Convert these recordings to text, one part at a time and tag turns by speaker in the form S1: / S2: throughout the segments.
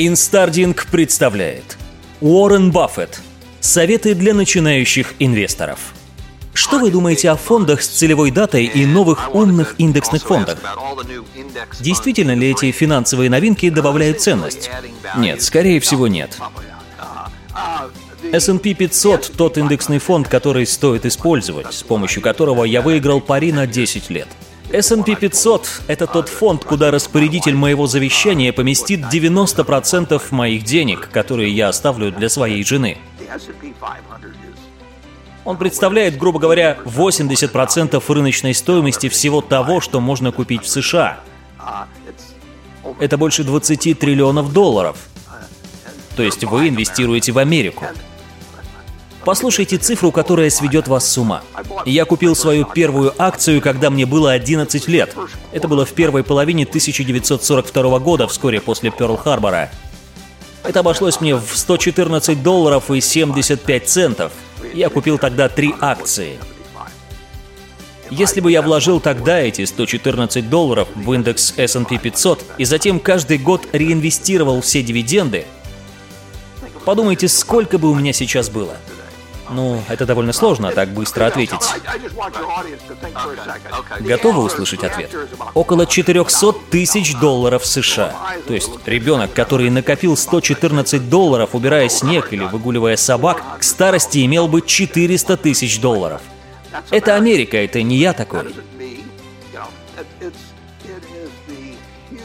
S1: Инстардинг представляет Уоррен Баффет. Советы для начинающих инвесторов. Что вы думаете о фондах с целевой датой и новых умных индексных фондах? Действительно ли эти финансовые новинки добавляют ценность? Нет, скорее всего нет. S&P 500 – тот индексный фонд, который стоит использовать, с помощью которого я выиграл пари на 10 лет – S&P 500 – это тот фонд, куда распорядитель моего завещания поместит 90% моих денег, которые я оставлю для своей жены. Он представляет, грубо говоря, 80% рыночной стоимости всего того, что можно купить в США. Это больше 20 триллионов долларов. То есть вы инвестируете в Америку. Послушайте цифру, которая сведет вас с ума. Я купил свою первую акцию, когда мне было 11 лет. Это было в первой половине 1942 года, вскоре после Пёрл-Харбора. Это обошлось мне в 114 долларов и 75 центов. Я купил тогда три акции. Если бы я вложил тогда эти 114 долларов в индекс S&P 500 и затем каждый год реинвестировал все дивиденды, подумайте, сколько бы у меня сейчас было – ну, это довольно сложно так быстро ответить. Готовы услышать ответ? Около 400 тысяч долларов США. То есть ребенок, который накопил 114 долларов, убирая снег или выгуливая собак, к старости имел бы 400 тысяч долларов. Это Америка, это не я такой.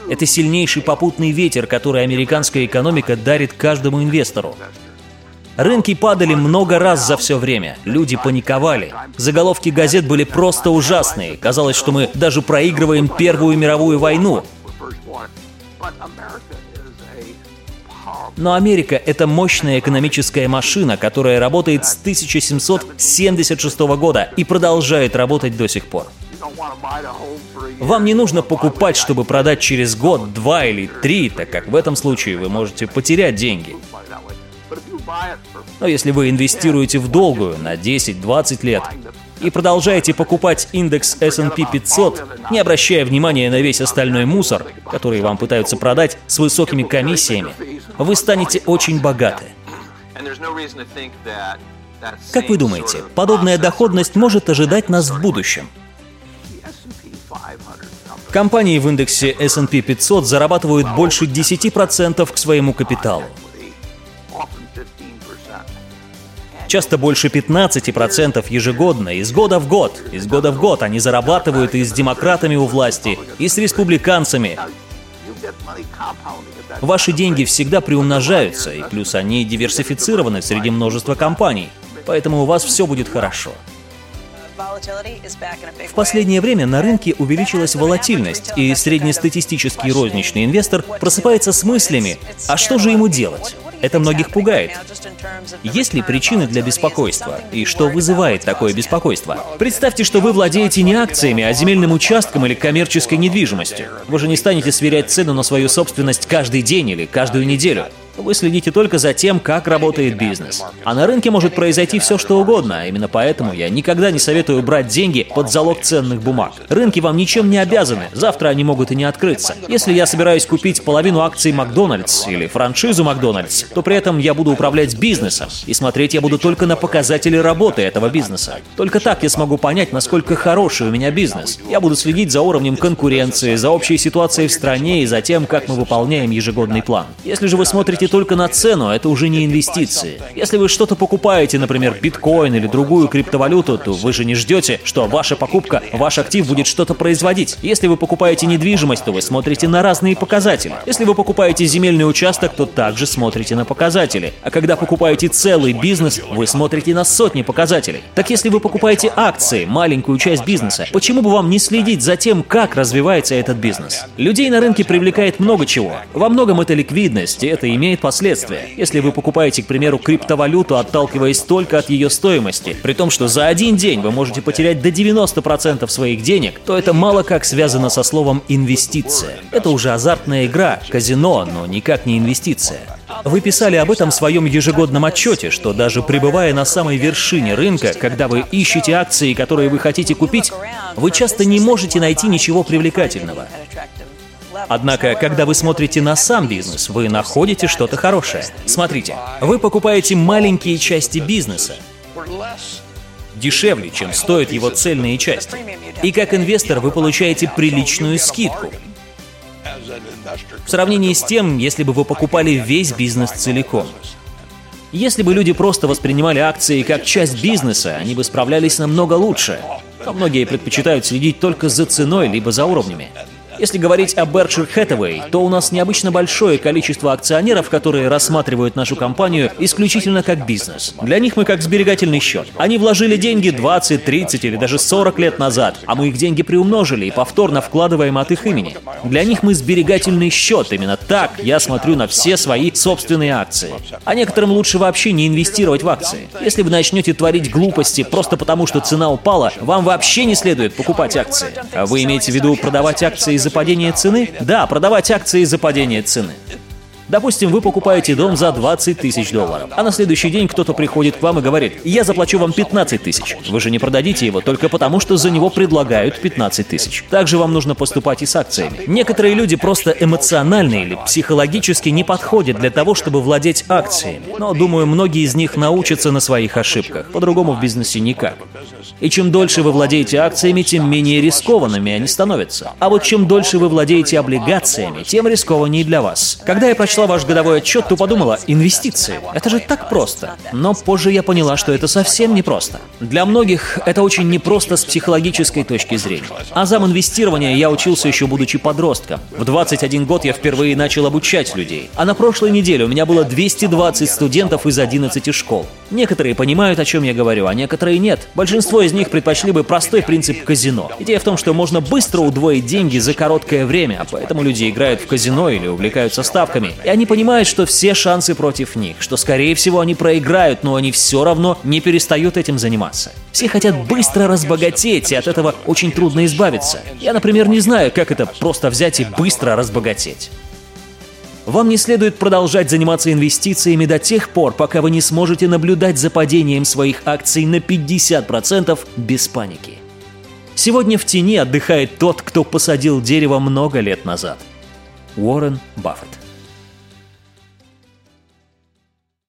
S1: Это сильнейший попутный ветер, который американская экономика дарит каждому инвестору. Рынки падали много раз за все время. Люди паниковали. Заголовки газет были просто ужасные. Казалось, что мы даже проигрываем Первую мировую войну. Но Америка — это мощная экономическая машина, которая работает с 1776 года и продолжает работать до сих пор. Вам не нужно покупать, чтобы продать через год, два или три, так как в этом случае вы можете потерять деньги. Но если вы инвестируете в долгую на 10-20 лет и продолжаете покупать индекс S&P 500, не обращая внимания на весь остальной мусор, который вам пытаются продать с высокими комиссиями, вы станете очень богаты. Как вы думаете, подобная доходность может ожидать нас в будущем? Компании в индексе S&P 500 зарабатывают больше 10% к своему капиталу. Часто больше 15% ежегодно, из года в год. Из года в год они зарабатывают и с демократами у власти, и с республиканцами. Ваши деньги всегда приумножаются, и плюс они диверсифицированы среди множества компаний, поэтому у вас все будет хорошо. В последнее время на рынке увеличилась волатильность, и среднестатистический розничный инвестор просыпается с мыслями, а что же ему делать? Это многих пугает. Есть ли причины для беспокойства? И что вызывает такое беспокойство? Представьте, что вы владеете не акциями, а земельным участком или коммерческой недвижимостью. Вы же не станете сверять цену на свою собственность каждый день или каждую неделю. Вы следите только за тем, как работает бизнес. А на рынке может произойти все, что угодно. А именно поэтому я никогда не советую брать деньги под залог ценных бумаг. Рынки вам ничем не обязаны. Завтра они могут и не открыться. Если я собираюсь купить половину акций Макдональдс или франшизу Макдональдс, то при этом я буду управлять бизнесом. И смотреть я буду только на показатели работы этого бизнеса. Только так я смогу понять, насколько хороший у меня бизнес. Я буду следить за уровнем конкуренции, за общей ситуацией в стране и за тем, как мы выполняем ежегодный план. Если же вы смотрите смотрите только на цену, это уже не инвестиции. Если вы что-то покупаете, например, биткоин или другую криптовалюту, то вы же не ждете, что ваша покупка, ваш актив будет что-то производить. Если вы покупаете недвижимость, то вы смотрите на разные показатели. Если вы покупаете земельный участок, то также смотрите на показатели. А когда покупаете целый бизнес, вы смотрите на сотни показателей. Так если вы покупаете акции, маленькую часть бизнеса, почему бы вам не следить за тем, как развивается этот бизнес? Людей на рынке привлекает много чего. Во многом это ликвидность, и это имеет имеет последствия. Если вы покупаете, к примеру, криптовалюту, отталкиваясь только от ее стоимости, при том, что за один день вы можете потерять до 90% своих денег, то это мало как связано со словом «инвестиция». Это уже азартная игра, казино, но никак не инвестиция. Вы писали об этом в своем ежегодном отчете, что даже пребывая на самой вершине рынка, когда вы ищете акции, которые вы хотите купить, вы часто не можете найти ничего привлекательного. Однако, когда вы смотрите на сам бизнес, вы находите что-то хорошее. Смотрите, вы покупаете маленькие части бизнеса, дешевле, чем стоят его цельные части. И как инвестор вы получаете приличную скидку. В сравнении с тем, если бы вы покупали весь бизнес целиком. Если бы люди просто воспринимали акции как часть бизнеса, они бы справлялись намного лучше. Но многие предпочитают следить только за ценой либо за уровнями. Если говорить о Berkshire Hathaway, то у нас необычно большое количество акционеров, которые рассматривают нашу компанию исключительно как бизнес. Для них мы как сберегательный счет. Они вложили деньги 20, 30 или даже 40 лет назад, а мы их деньги приумножили и повторно вкладываем от их имени. Для них мы сберегательный счет. Именно так я смотрю на все свои собственные акции. А некоторым лучше вообще не инвестировать в акции. Если вы начнете творить глупости просто потому, что цена упала, вам вообще не следует покупать акции. А вы имеете в виду продавать акции из-за падения цены? Да, продавать акции из-за падения цены. Допустим, вы покупаете дом за 20 тысяч долларов, а на следующий день кто-то приходит к вам и говорит, я заплачу вам 15 тысяч. Вы же не продадите его только потому, что за него предлагают 15 тысяч. Также вам нужно поступать и с акциями. Некоторые люди просто эмоционально или психологически не подходят для того, чтобы владеть акциями. Но, думаю, многие из них научатся на своих ошибках. По-другому в бизнесе никак. И чем дольше вы владеете акциями, тем менее рискованными они становятся. А вот чем дольше вы владеете облигациями, тем рискованнее для вас. Когда я прочла ваш годовой отчет, то подумала, инвестиции. Это же так просто. Но позже я поняла, что это совсем не просто. Для многих это очень непросто с психологической точки зрения. Азам инвестирования я учился еще будучи подростком. В 21 год я впервые начал обучать людей. А на прошлой неделе у меня было 220 студентов из 11 школ. Некоторые понимают, о чем я говорю, а некоторые нет. Большинство из них предпочли бы простой принцип казино. Идея в том, что можно быстро удвоить деньги за короткое время, а поэтому люди играют в казино или увлекаются ставками. И они понимают, что все шансы против них, что скорее всего они проиграют, но они все равно не перестают этим заниматься. Все хотят быстро разбогатеть, и от этого очень трудно избавиться. Я, например, не знаю, как это просто взять и быстро разбогатеть. Вам не следует продолжать заниматься инвестициями до тех пор, пока вы не сможете наблюдать за падением своих акций на 50% без паники. Сегодня в тени отдыхает тот, кто посадил дерево много лет назад. Уоррен Баффет